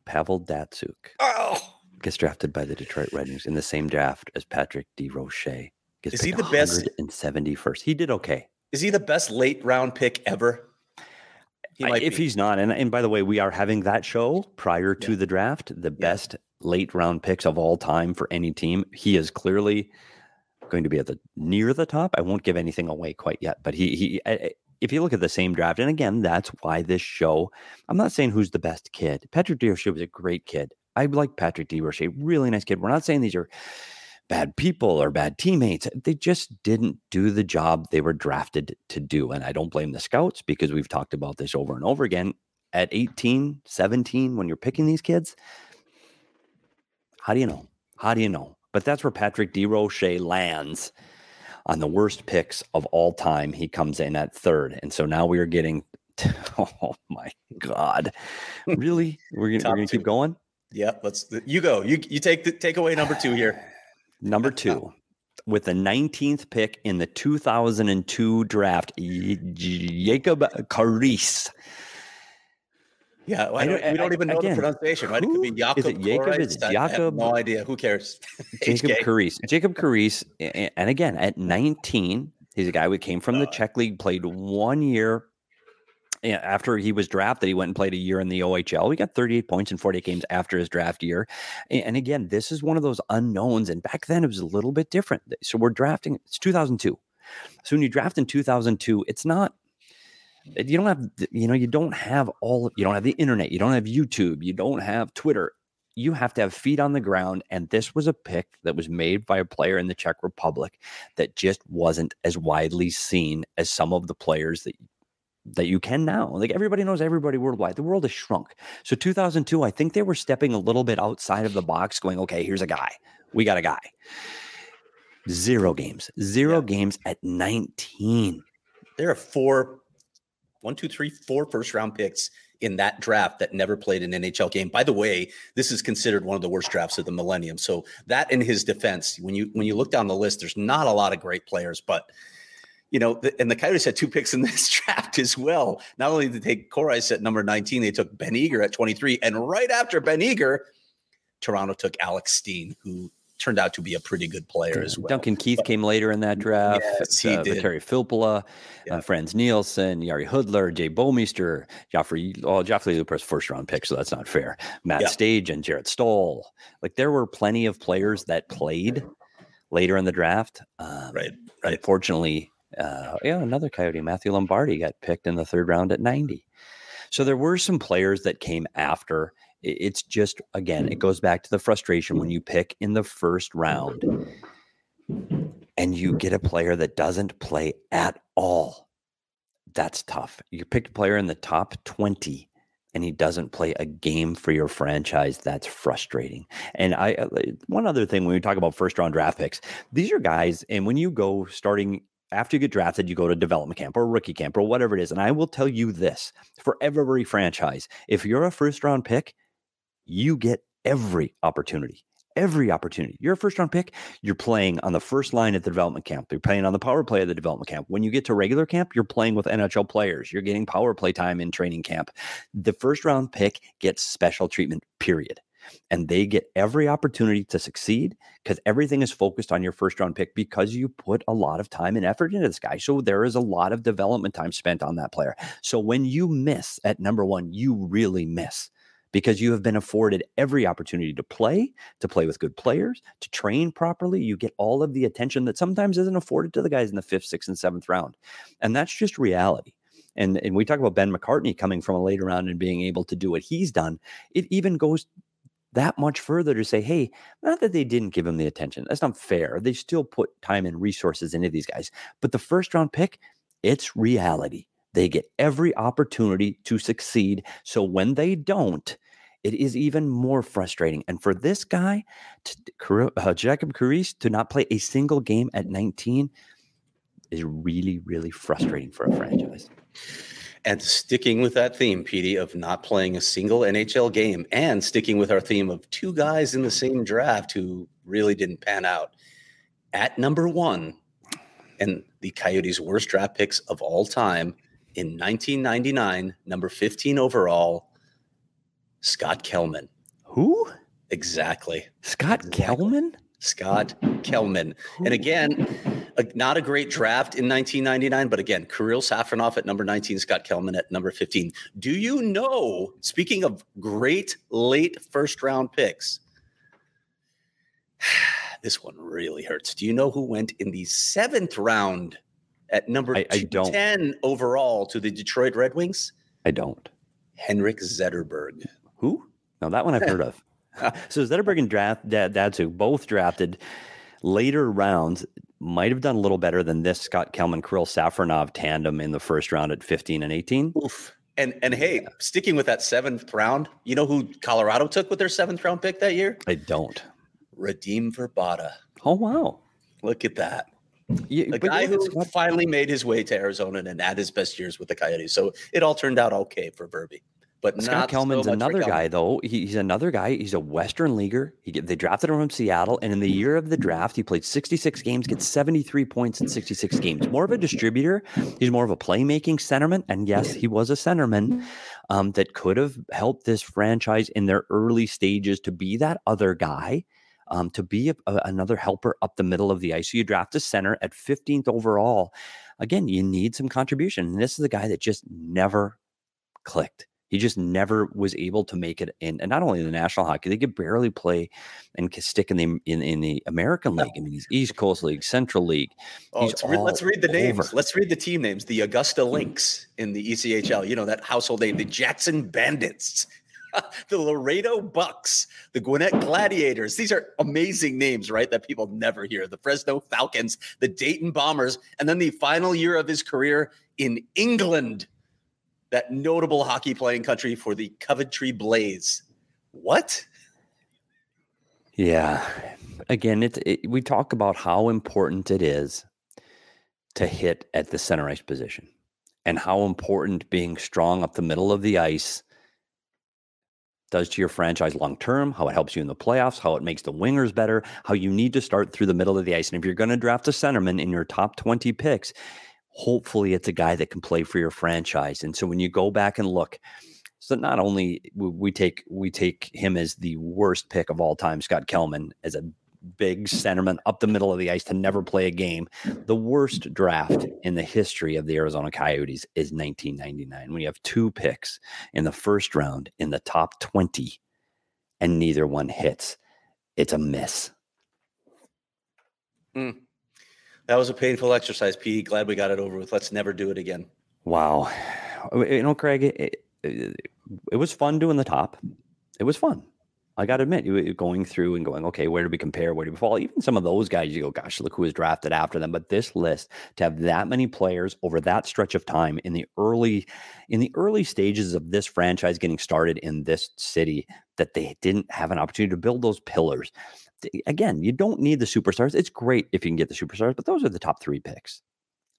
S1: Pavel Datsyuk oh. gets drafted by the Detroit Red Wings in the same draft as Patrick Desrochers. Gets
S2: Is he the best?
S1: 171st. He did okay.
S2: Is he the best late round pick ever?
S1: He if be. he's not, and, and by the way, we are having that show prior to yeah. the draft, the yeah. best late round picks of all time for any team. He is clearly going to be at the near the top. I won't give anything away quite yet, but he he. If you look at the same draft, and again, that's why this show. I'm not saying who's the best kid. Patrick Desrochers was a great kid. I like Patrick Desrochers, really nice kid. We're not saying these are bad people or bad teammates. They just didn't do the job they were drafted to do. And I don't blame the scouts because we've talked about this over and over again. At 18, 17, when you're picking these kids, how do you know? How do you know? But that's where Patrick DeRoche lands on the worst picks of all time. He comes in at third. And so now we are getting, oh my God. Really? We're going to keep going?
S2: Yeah, let's. You go. You you take the take away number two here.
S1: Number two, with the 19th pick in the 2002 draft, Jacob Koreis.
S2: Yeah, well, don't, we don't even know again, the pronunciation, right? It could be Jacob. Is it Jacob? Is it no idea. Who cares?
S1: Jacob Koreis. Jacob Koreis. And again, at 19, he's a guy who came from the uh, Czech league, played one year after he was drafted, he went and played a year in the OHL. He got 38 points in 48 games after his draft year. And again, this is one of those unknowns. And back then it was a little bit different. So we're drafting, it's 2002. So when you draft in 2002, it's not, eh, you don't have, you know, you don't have all, you don't have the internet, you don't have YouTube, you don't have Twitter. You have to have feet on the ground. And this was a pick that was made by a player in the Czech Republic that just wasn't as widely seen as some of the players that that you can now. Like everybody knows everybody worldwide. The world has shrunk. So 2002, I think they were stepping a little bit outside of the box, going, okay, here's a guy. We got a guy. Zero games, zero yeah. games at 19.
S2: There are four, one, two, three, four first round picks in that draft that never played an NHL game. By the way, this is considered one of the worst drafts of the millennium. So that in his defense, when you when you look down the list, there's not a lot of great players, but you know, the, and the Coyotes had two picks in this draft as well. Not only did they take Koreis at number 19, they took Ben Eager at 23. And right after Ben Eager, Toronto took Alex Steen, who turned out to be a pretty good player as well.
S1: Duncan Keith but, came later in that draft.
S2: Yes, he uh, did.
S1: Terry Filppula, uh, yeah. uh, Frans Nielsen, Jiri Hudler, Jay Bouwmeester, Joffrey, well, Joffrey Lupul's first round pick, so that's not fair. Matt yeah. Stajan and Jarret Stoll. Like there were plenty of players that played later in the draft.
S2: Um, right. Right.
S1: Unfortunately, uh, yeah, another Coyote, Matthew Lombardi, got picked in the third round at 90. So there were some players that came after. It's just, again, it goes back to the frustration when you pick in the first round and you get a player that doesn't play at all. That's tough. You picked a player in the top 20 and he doesn't play a game for your franchise, that's frustrating. And I uh, one other thing when we talk about first round draft picks, these are guys, and when you go starting after you get drafted, you go to development camp or rookie camp or whatever it is. And I will tell you this for every franchise, if you're a first round pick, you get every opportunity. Every opportunity. You're a first round pick, you're playing on the first line at the development camp. You're playing on the power play at the development camp. When you get to regular camp, you're playing with NHL players. You're getting power play time in training camp. The first round pick gets special treatment, period and they get every opportunity to succeed because everything is focused on your first round pick because you put a lot of time and effort into this guy. So there is a lot of development time spent on that player. So when you miss at number one, you really miss because you have been afforded every opportunity to play, to play with good players, to train properly. You get all of the attention that sometimes isn't afforded to the guys in the fifth, sixth, and seventh round. And that's just reality. And, and we talk about Ben McCartney coming from a later round and being able to do what he's done. It even goes that much further to say, hey, not that they didn't give him the attention. That's not fair. They still put time and resources into these guys. But the first round pick, it's reality. They get every opportunity to succeed. So when they don't, it is even more frustrating. And for this guy, to, uh, Jacob Koreis, to not play a single game at 19 is really, really frustrating for a franchise.
S2: And sticking with that theme, Petey, of not playing a single NHL game and sticking with our theme of two guys in the same draft who really didn't pan out. At number one, and the Coyotes' worst draft picks of all time in 1999, number 15 overall, Scott Kelman.
S1: Who?
S2: Exactly.
S1: Scott exactly. Kelman?
S2: Scott Kelman. And again, a, not a great draft in 1999, but again, Kirill Safronov at number 19, Scott Kelman at number 15. Do you know, speaking of great late first round picks, this one really hurts. Do you know who went in the seventh round at number I, I 10 overall to the Detroit Red Wings?
S1: I don't.
S2: Henrik Zetterberg.
S1: Who? No, that one I've heard of. so Zetterberg and draft Dad, Datsyuk both drafted later rounds. Might have done a little better than this Scott Kelman Kirill Safronov tandem in the first round at 15 and 18.
S2: Oof. And and hey, sticking with that seventh round, you know who Colorado took with their seventh round pick that year?
S1: I don't.
S2: Radim Vrbata.
S1: Oh wow!
S2: Look at that. Yeah, the guy who finally made his way to Arizona and had his best years with the Coyotes. So it all turned out okay for Verby. But
S1: Scott Kelman's so another guy, though. He, he's another guy. He's a Western leaguer. He they drafted him from Seattle, and in the year of the draft, he played 66 games, gets 73 points in 66 games. More of a distributor. He's more of a playmaking centerman, and yes, he was a centerman um, that could have helped this franchise in their early stages to be that other guy. Um, to be a, a, another helper up the middle of the ice. So you draft a center at 15th overall. Again, you need some contribution. And this is a guy that just never clicked. He just never was able to make it in, and not only in the National Hockey League, he could barely play and stick in the in, in the American League. I mean, he's East Coast League, Central League.
S2: Oh, re- let's read the names. Over. Let's read the team names. The Augusta hmm. Lynx in the ECHL. You know that household name. The Jackson Bandits. the Laredo Bucks, the Gwinnett Gladiators. These are amazing names, right? That people never hear. The Fresno Falcons, the Dayton Bombers, and then the final year of his career in England that notable hockey playing country for the Coventry Blaze. What?
S1: Yeah. Again, it, we talk about how important it is to hit at the center ice position and how important being strong up the middle of the ice does to your franchise long term, how it helps you in the playoffs, how it makes the wingers better, how you need to start through the middle of the ice. And if you're going to draft a centerman in your top 20 picks, hopefully it's a guy that can play for your franchise. And so when you go back and look, so not only we take we take him as the worst pick of all time, Scott Kelman, as a big centerman up the middle of the ice to never play a game. The worst draft in the history of the Arizona Coyotes is 1999. We have two picks in the first round in the top 20, and neither one hits. It's a miss.
S2: Mm. That was a painful exercise, Pete. Glad we got it over with. Let's never do it again.
S1: Wow. Uh, you know, Craig, it, it, it was fun doing the top. It was fun. I got to admit, you going through and going, okay, where do we compare? Where do we fall? Even some of those guys, you go, gosh, look who was drafted after them. But this list, to have that many players over that stretch of time in the early, in the early stages of this franchise getting started in this city, that they didn't have an opportunity to build those pillars again, you don't need the superstars. It's great if you can get the superstars, but those are the top three picks.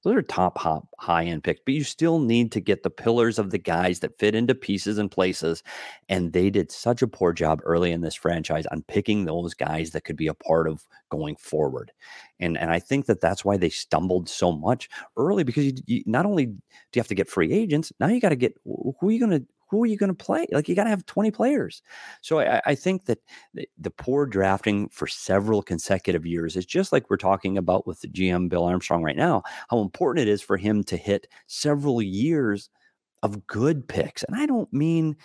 S1: Those are top hop high end picks, but you still need to get the pillars of the guys that fit into pieces and places. And they did such a poor job early in this franchise on picking those guys that could be a part of going forward. And and I think that that's why they stumbled so much early because you, you not only do you have to get free agents, now you got to get who are you going to who are you going to play? Like you got to have 20 players. So I, I think that the, the, poor drafting for several consecutive years is just like we're talking about with the GM Bill Armstrong right now, how important it is for him to hit several years of good picks. And I don't mean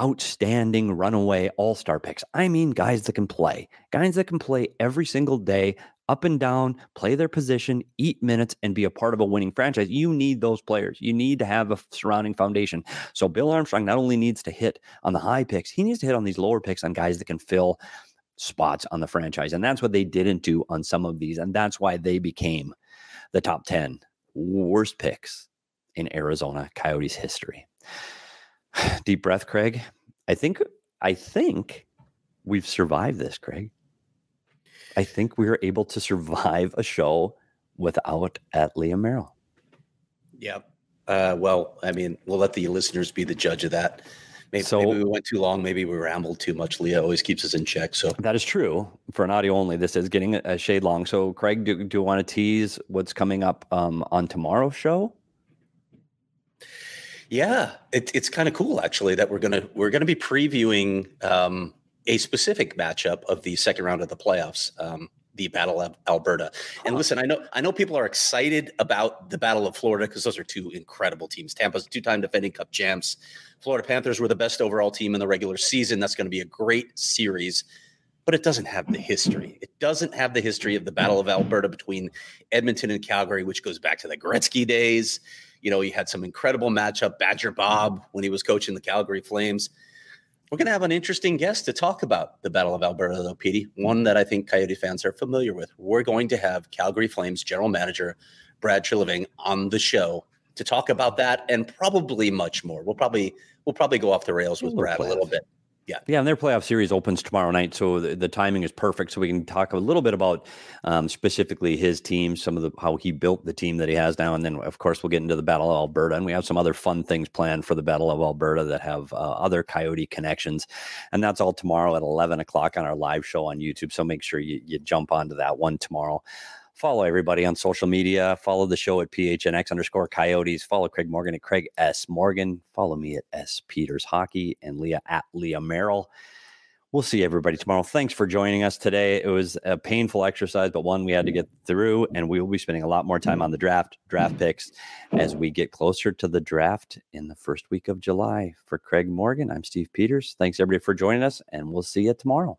S1: outstanding runaway all star picks. I mean, guys that can play, guys that can play every single day, up and down, play their position, eat minutes, and be a part of a winning franchise. You need those players. You need to have a surrounding foundation. So Bill Armstrong not only needs to hit on the high picks, he needs to hit on these lower picks on guys that can fill spots on the franchise. And that's what they didn't do on some of these. And that's why they became the top 10 worst picks in Arizona Coyotes history. Deep breath, Craig. I think I think we've survived this, Craig. I think we were able to survive a show without at Leah Merrill.
S2: Yeah. Uh, well, I mean, we'll let the listeners be the judge of that. Maybe, so, maybe, we went too long. Maybe we rambled too much. Leah always keeps us in check. So
S1: that is true for an audio only. This is getting a shade long. So, Craig, do, do you want to tease what's coming up um, on tomorrow's show?
S2: Yeah, it, it's kind of cool actually that we're gonna we're gonna be previewing um, a specific matchup of the second round of the playoffs. Um, the Battle of Alberta. And listen, I know I know people are excited about the Battle of Florida because those are two incredible teams. Tampa's two-time defending Cup champs. Florida Panthers were the best overall team in the regular season. That's going to be a great series, but it doesn't have the history. It doesn't have the history of the Battle of Alberta between Edmonton and Calgary, which goes back to the Gretzky days. You know, he had some incredible matchup. Badger Bob when he was coaching the Calgary Flames. We're going to have an interesting guest to talk about the Battle of Alberta, though, Petey. One that I think Coyote fans are familiar with. We're going to have Calgary Flames general manager Brad Treliving on the show to talk about that and probably much more. We'll probably we'll probably go off the rails with Brad a little bit. Yeah.
S1: Yeah. And their playoff series opens tomorrow night. So the, the timing is perfect. So we can talk a little bit about um, specifically his team, some of the how he built the team that he has now. And then, of course, we'll get into the Battle of Alberta. And we have some other fun things planned for the Battle of Alberta that have uh, other Coyote connections. And that's all tomorrow at 11 o'clock on our live show on YouTube. So make sure you, you jump onto that one tomorrow. Follow everybody on social media. Follow the show at PHNX underscore coyotes. Follow Craig Morgan at Craig S. Morgan. Follow me at S. Peters Hockey and Leah at Leah Merrill. We'll see everybody tomorrow. Thanks for joining us today. It was a painful exercise, but one we had to get through, and we will be spending a lot more time on the draft, draft picks as we get closer to the draft in the first week of July. For Craig Morgan, I'm Steve Peters. Thanks everybody for joining us, and we'll see you tomorrow.